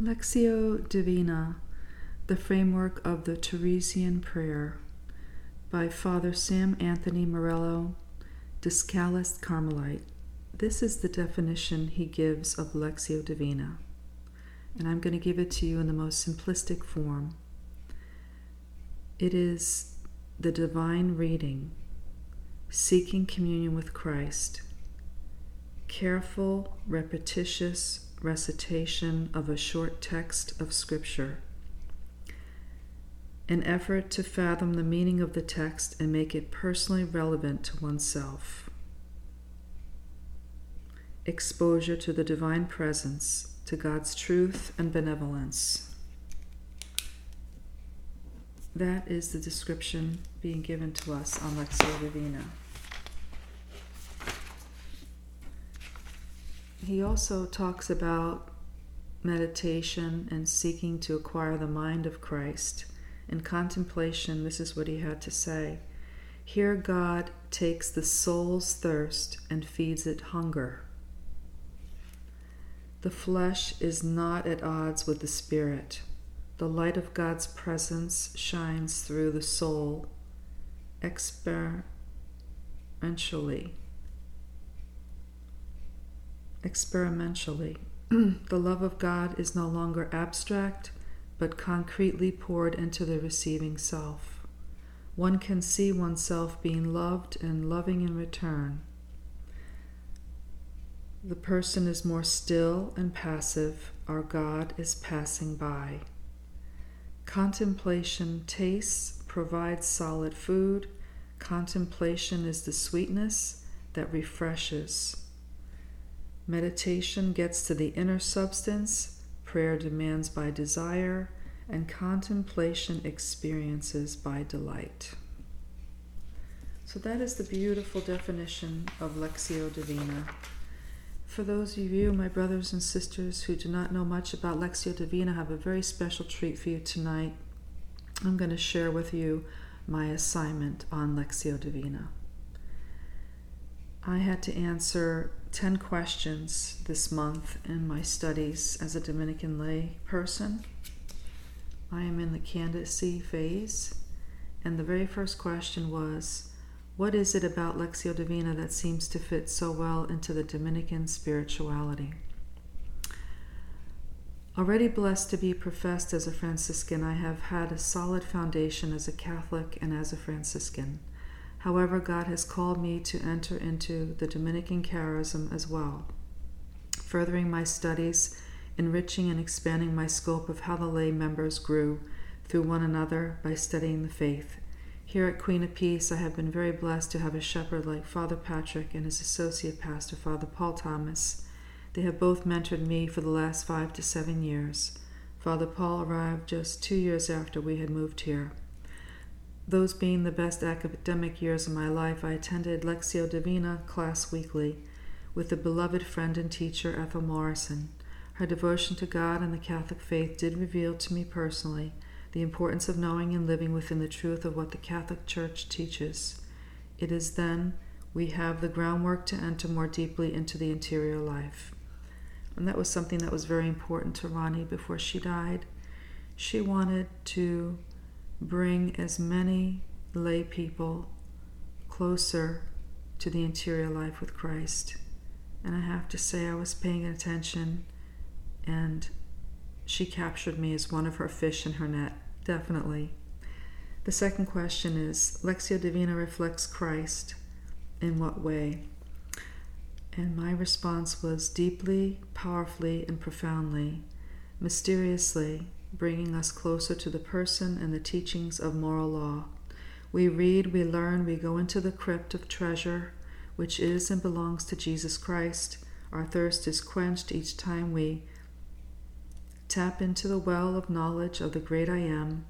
Lectio Divina, the framework of the Teresian prayer, by Father Sam Anthony Morello, Discalced Carmelite. This is the definition he gives of Lectio Divina, and I'm going to give it to you in the most simplistic form. It is the divine reading, seeking communion with Christ, careful, repetitious, recitation of a short text of Scripture. An effort to fathom the meaning of the text and make it personally relevant to oneself. Exposure to the divine presence, to God's truth and benevolence. That is the description being given to us on Lectio Divina. He also talks about meditation and seeking to acquire the mind of Christ. In contemplation, this is what he had to say. Here, God takes the soul's thirst and feeds it hunger. The flesh is not at odds with the spirit. The light of God's presence shines through the soul experientially experimentally. the love of God is no longer abstract, but concretely poured into the receiving self. One can see oneself being loved and loving in return. The person is more still and passive. Our God is passing by. Contemplation tastes, provides solid food. Contemplation is the sweetness that refreshes. Meditation gets to the inner substance, prayer demands by desire, and contemplation experiences by delight. So, that is the beautiful definition of Lectio Divina. For those of you, my brothers and sisters, who do not know much about Lectio Divina, I have a very special treat for you tonight. I'm going to share with you my assignment on Lectio Divina. I had to answer 10 questions this month in my studies as a Dominican lay person. I am in the candidacy phase, and the very first question was What is it about Lectio Divina that seems to fit so well into the Dominican spirituality? Already blessed to be professed as a Franciscan, I have had a solid foundation as a Catholic and as a Franciscan. However, God has called me to enter into the Dominican charism as well, furthering my studies, enriching and expanding my scope of how the lay members grew through one another by studying the faith. Here at Queen of Peace, I have been very blessed to have a shepherd like Father Patrick and his associate pastor, Father Paul Thomas. They have both mentored me for the last five to seven years. Father Paul arrived just two years after we had moved here. Those being the best academic years of my life, I attended Lectio Divina class weekly with the beloved friend and teacher Ethel Morrison. Her devotion to God and the Catholic faith did reveal to me personally the importance of knowing and living within the truth of what the Catholic Church teaches. It is then we have the groundwork to enter more deeply into the interior life. And that was something that was very important to Ronnie before she died. She wanted to bring as many lay people closer to the interior life with Christ. And I have to say, I was paying attention, and she captured me as one of her fish in her net, definitely. The second question is Lectio Divina reflects Christ. In what way? And my response was deeply, powerfully, and profoundly, mysteriously, bringing us closer to the person and the teachings of moral law. We read, we learn, we go into the crypt of treasure, which is and belongs to Jesus Christ. Our thirst is quenched each time we tap into the well of knowledge of the great I Am.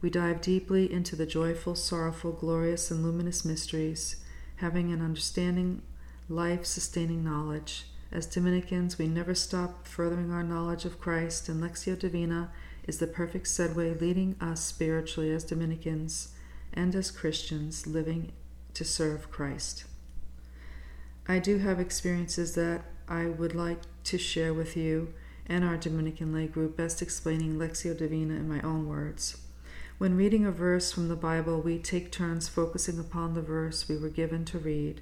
We dive deeply into the joyful, sorrowful, glorious, and luminous mysteries, having an understanding, life sustaining knowledge. As Dominicans, we never stop furthering our knowledge of Christ, and Lectio Divina is the perfect segue leading us spiritually as Dominicans and as Christians living to serve Christ. I do have experiences that I would like to share with you, and our Dominican lay group, best explaining Lectio Divina in my own words. When reading a verse from the Bible, we take turns focusing upon the verse we were given to read.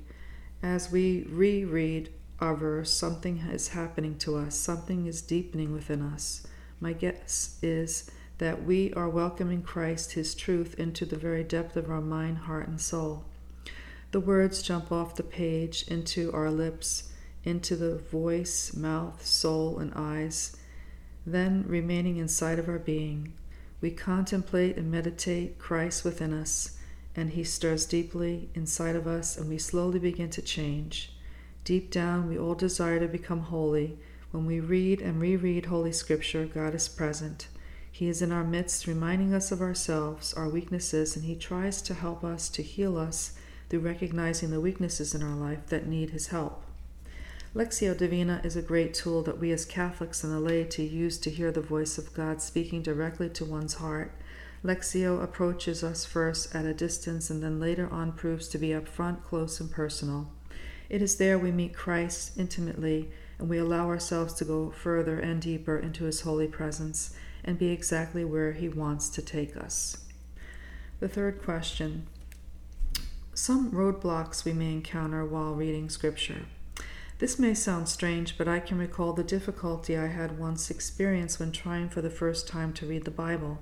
As we reread our verse, something is happening to us, something is deepening within us. My guess is that we are welcoming Christ, His truth, into the very depth of our mind, heart, and soul. The words jump off the page into our lips, into the voice, mouth, soul, and eyes, then remaining inside of our being. We contemplate and meditate Christ within us, and He stirs deeply inside of us, and we slowly begin to change. Deep down, we all desire to become holy. When we read and reread Holy Scripture, God is present. He is in our midst, reminding us of ourselves, our weaknesses, and He tries to help us to heal us through recognizing the weaknesses in our life that need His help. Lectio Divina is a great tool that we as Catholics and the laity use to hear the voice of God speaking directly to one's heart. Lectio approaches us first at a distance and then later on proves to be up front, close, and personal. It is there we meet Christ intimately and we allow ourselves to go further and deeper into His holy presence and be exactly where He wants to take us. The third question Some roadblocks we may encounter while reading Scripture. This may sound strange, but I can recall the difficulty I had once experienced when trying for the first time to read the Bible.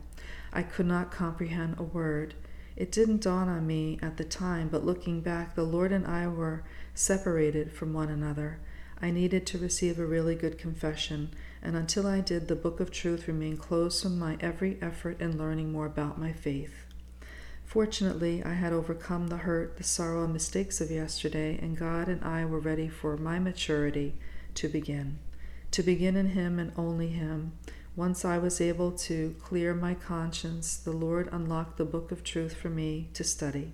I could not comprehend a word. It didn't dawn on me at the time, but looking back, the Lord and I were separated from one another. I needed to receive a really good confession, and until I did, the Book of Truth remained closed from my every effort in learning more about my faith. Fortunately, I had overcome the hurt, the sorrow, and mistakes of yesterday, and God and I were ready for my maturity to begin. To begin in Him and only Him. Once I was able to clear my conscience, the Lord unlocked the book of truth for me to study.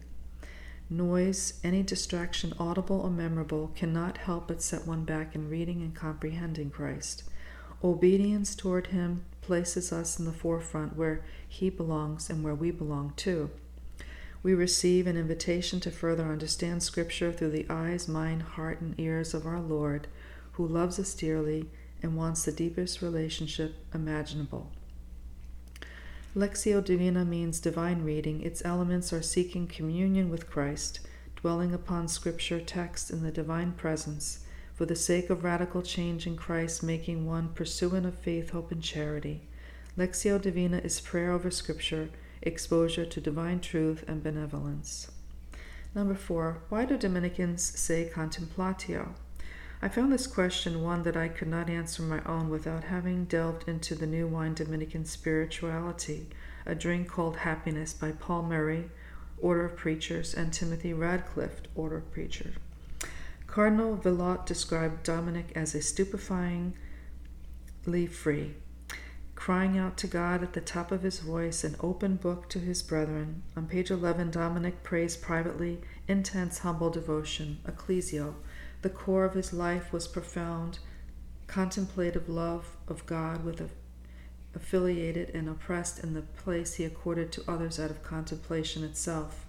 Noise, any distraction, audible or memorable, cannot help but set one back in reading and comprehending Christ. Obedience toward Him places us in the forefront where He belongs and where we belong too we receive an invitation to further understand Scripture through the eyes, mind, heart, and ears of our Lord, who loves us dearly and wants the deepest relationship imaginable. Lectio Divina means divine reading. Its elements are seeking communion with Christ, dwelling upon Scripture text in the divine presence, for the sake of radical change in Christ, making one pursuant of faith, hope, and charity. Lectio Divina is prayer over Scripture exposure to divine truth and benevolence. Number four, why do Dominicans say contemplatio? I found this question one that I could not answer my own without having delved into the New Wine Dominican Spirituality, a drink called Happiness by Paul Murray, Order of Preachers, and Timothy Radcliffe, Order of Preachers. Cardinal Villot described Dominic as a stupefyingly free, crying out to God at the top of his voice, an open book to his brethren. On page 11, Dominic prays privately, intense, humble devotion, ecclesio. The core of his life was profound, contemplative love of God with a affiliated and oppressed in the place he accorded to others out of contemplation itself.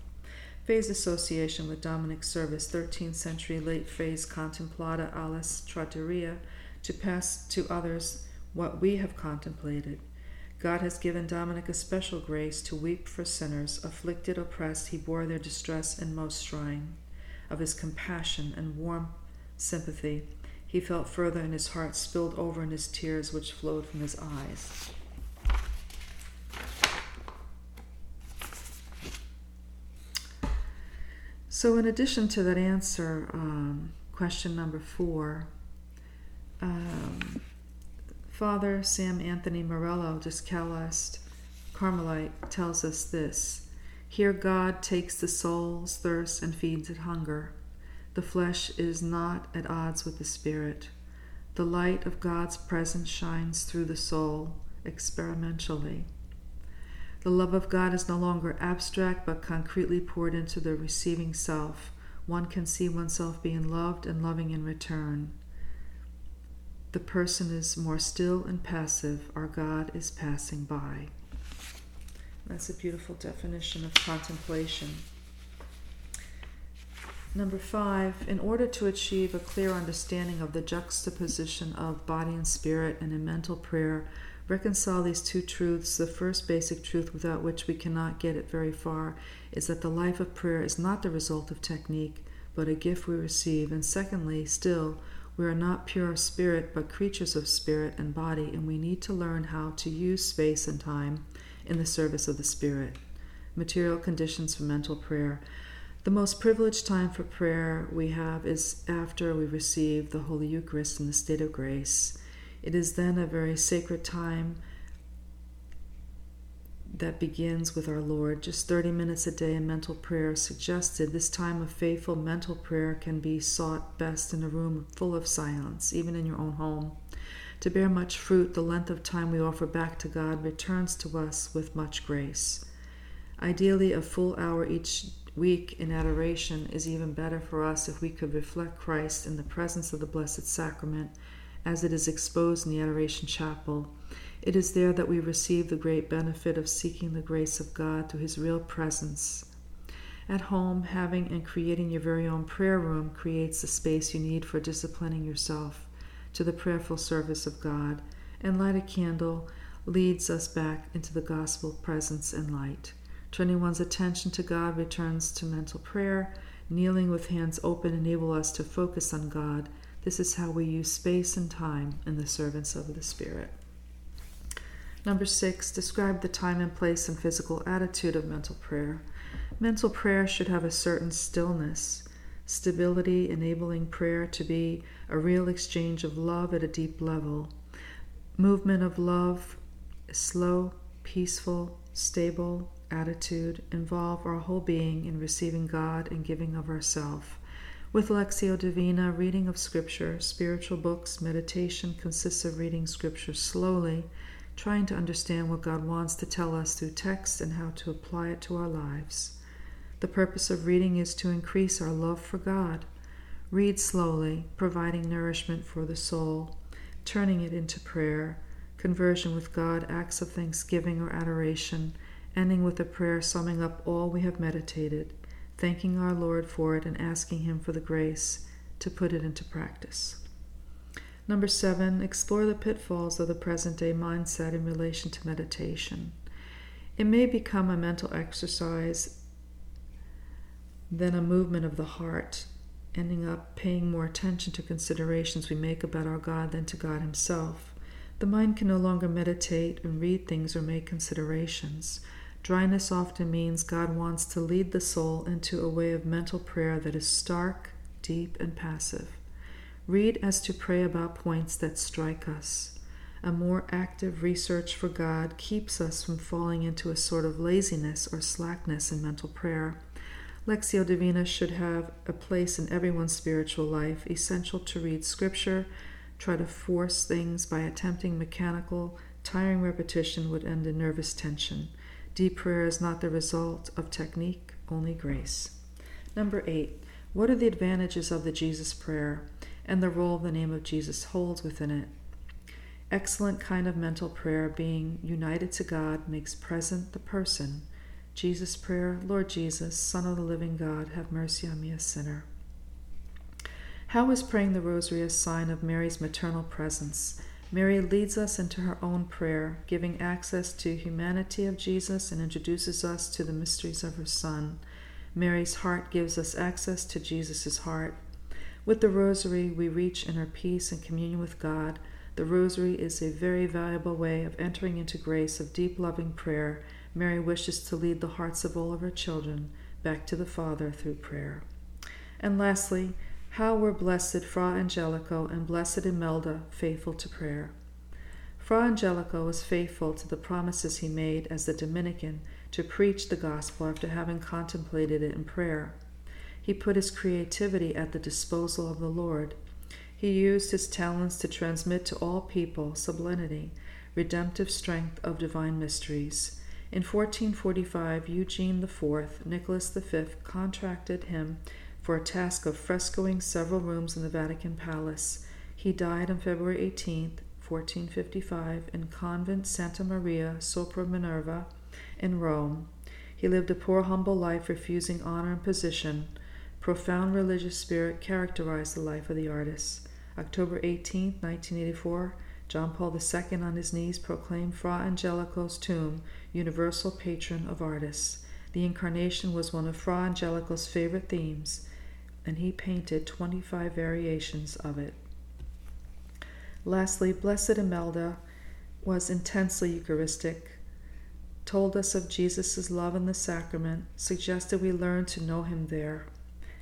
Phase association with Dominic's service, 13th century late phase contemplata aliis tradere, to pass to others what we have contemplated. God has given Dominic a special grace to weep for sinners, afflicted, oppressed. He bore their distress in most shrine. Of his compassion and warm sympathy, he felt further, and his heart spilled over in his tears, which flowed from his eyes. So, in addition to that answer, um, question number four, um, Father Sam Anthony Morello, Discalced Carmelite, tells us this Here God takes the soul's thirst and feeds it hunger. The flesh is not at odds with the spirit. The light of God's presence shines through the soul experimentally. The love of God is no longer abstract but concretely poured into the receiving self. One can see oneself being loved and loving in return. The person is more still and passive. Our God is passing by. That's a beautiful definition of contemplation. Number five, in order to achieve a clear understanding of the juxtaposition of body and spirit and in mental prayer, reconcile these two truths. The first basic truth, without which we cannot get it very far, is that the life of prayer is not the result of technique, but a gift we receive. And secondly, still, we are not pure spirit, but creatures of spirit and body, and we need to learn how to use space and time in the service of the Spirit. Material conditions for mental prayer. The most privileged time for prayer we have is after we receive the Holy Eucharist in the state of grace. It is then a very sacred time that begins with our Lord. Just 30 minutes a day in mental prayer suggested. This time of faithful mental prayer can be sought best in a room full of silence, even in your own home. To bear much fruit, the length of time we offer back to God returns to us with much grace. Ideally, a full hour each week in adoration is even better for us if we could reflect Christ in the presence of the Blessed Sacrament as it is exposed in the Adoration Chapel. It is there that we receive the great benefit of seeking the grace of God through His real presence. At home, having and creating your very own prayer room creates the space you need for disciplining yourself to the prayerful service of God, and light a candle leads us back into the gospel presence and light. Turning one's attention to God returns to mental prayer. Kneeling with hands open enable us to focus on God. This is how we use space and time in the servants of the Spirit. Number six, describe the time and place and physical attitude of mental prayer. Mental prayer should have a certain stillness, stability, enabling prayer to be a real exchange of love at a deep level. Movement of love, is slow, peaceful, stable, attitude involve our whole being in receiving God and giving of ourself. With Lectio Divina, reading of Scripture, spiritual books, meditation consists of reading Scripture slowly, trying to understand what God wants to tell us through text and how to apply it to our lives. The purpose of reading is to increase our love for God. Read slowly, providing nourishment for the soul, turning it into prayer, conversion with God, acts of thanksgiving or adoration ending with a prayer summing up all we have meditated, thanking our Lord for it and asking Him for the grace to put it into practice. Number seven, explore the pitfalls of the present day mindset in relation to meditation. It may become a mental exercise then a movement of the heart, ending up paying more attention to considerations we make about our God than to God Himself. The mind can no longer meditate and read things or make considerations. Dryness often means God wants to lead the soul into a way of mental prayer that is stark, deep, and passive. Read as to pray about points that strike us. A more active research for God keeps us from falling into a sort of laziness or slackness in mental prayer. Lectio Divina should have a place in everyone's spiritual life, essential to read Scripture. Try to force things by attempting mechanical, tiring repetition would end in nervous tension. Deep prayer is not the result of technique, only grace. Number eight, what are the advantages of the Jesus prayer and the role the name of Jesus holds within it? Excellent kind of mental prayer, being united to God, makes present the person. Jesus' prayer, Lord Jesus, Son of the living God, have mercy on me, a sinner. How is praying the rosary a sign of Mary's maternal presence? Mary leads us into her own prayer, giving access to humanity of Jesus and introduces us to the mysteries of her Son. Mary's heart gives us access to Jesus' heart. With the Rosary, we reach inner peace and communion with God. The Rosary is a very valuable way of entering into grace of deep loving prayer. Mary wishes to lead the hearts of all of her children back to the Father through prayer. And lastly, how were blessed Fra Angelico and blessed Imelda faithful to prayer? Fra Angelico was faithful to the promises he made as the Dominican to preach the gospel after having contemplated it in prayer. He put his creativity at the disposal of the Lord. He used his talents to transmit to all people sublimity, redemptive strength of divine mysteries. In 1445, Eugene IV, Nicholas V, contracted him for a task of frescoing several rooms in the Vatican Palace. He died on February 18, 1455, in Convent Santa Maria sopra Minerva in Rome. He lived a poor, humble life, refusing honor and position. Profound religious spirit characterized the life of the artist. October 18, 1984, John Paul II on his knees proclaimed Fra Angelico's tomb universal patron of artists. The incarnation was one of Fra Angelico's favorite themes, and he painted 25 variations of it. Lastly, Blessed Imelda was intensely Eucharistic, told us of Jesus' love in the sacrament, suggested we learn to know him there,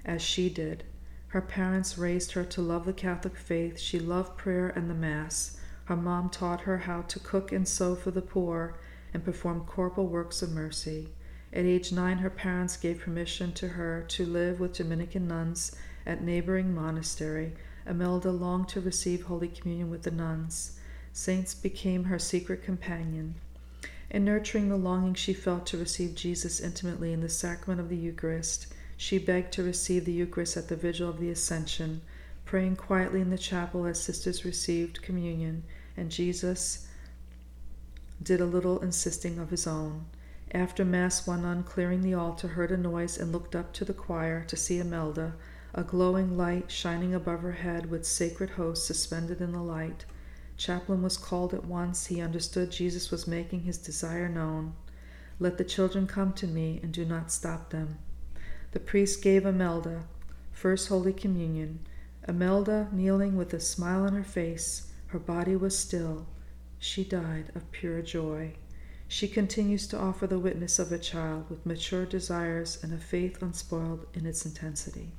as she did. Her parents raised her to love the Catholic faith. She loved prayer and the Mass. Her mom taught her how to cook and sew for the poor and perform corporal works of mercy. At age nine, her parents gave permission to her to live with Dominican nuns at neighboring monastery. Imelda longed to receive Holy Communion with the nuns. Saints became her secret companion. In nurturing the longing she felt to receive Jesus intimately in the sacrament of the Eucharist, she begged to receive the Eucharist at the vigil of the Ascension, praying quietly in the chapel as sisters received communion, and Jesus did a little insisting of his own. After Mass, one on clearing the altar heard a noise and looked up to the choir to see Imelda, a glowing light shining above her head with sacred hosts suspended in the light. Chaplain was called at once. He understood Jesus was making his desire known. Let the children come to me and do not stop them. The priest gave Imelda First Holy Communion. Imelda, kneeling with a smile on her face, her body was still. She died of pure joy. She continues to offer the witness of a child with mature desires and a faith unspoiled in its intensity.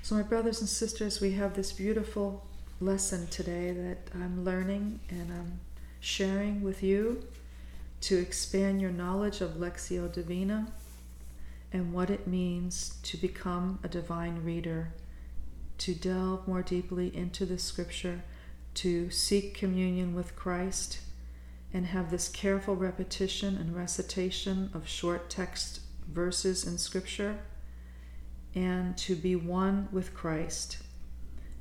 So, my brothers and sisters, we have this beautiful lesson today that I'm learning and I'm sharing with you to expand your knowledge of Lectio Divina and what it means to become a divine reader, to delve more deeply into the scripture, to seek communion with Christ and have this careful repetition and recitation of short text verses in Scripture, and to be one with Christ,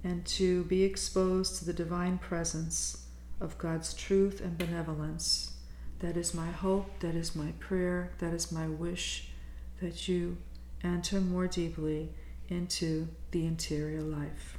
and to be exposed to the divine presence of God's truth and benevolence. That is my hope, that is my prayer, that is my wish that you enter more deeply into the interior life.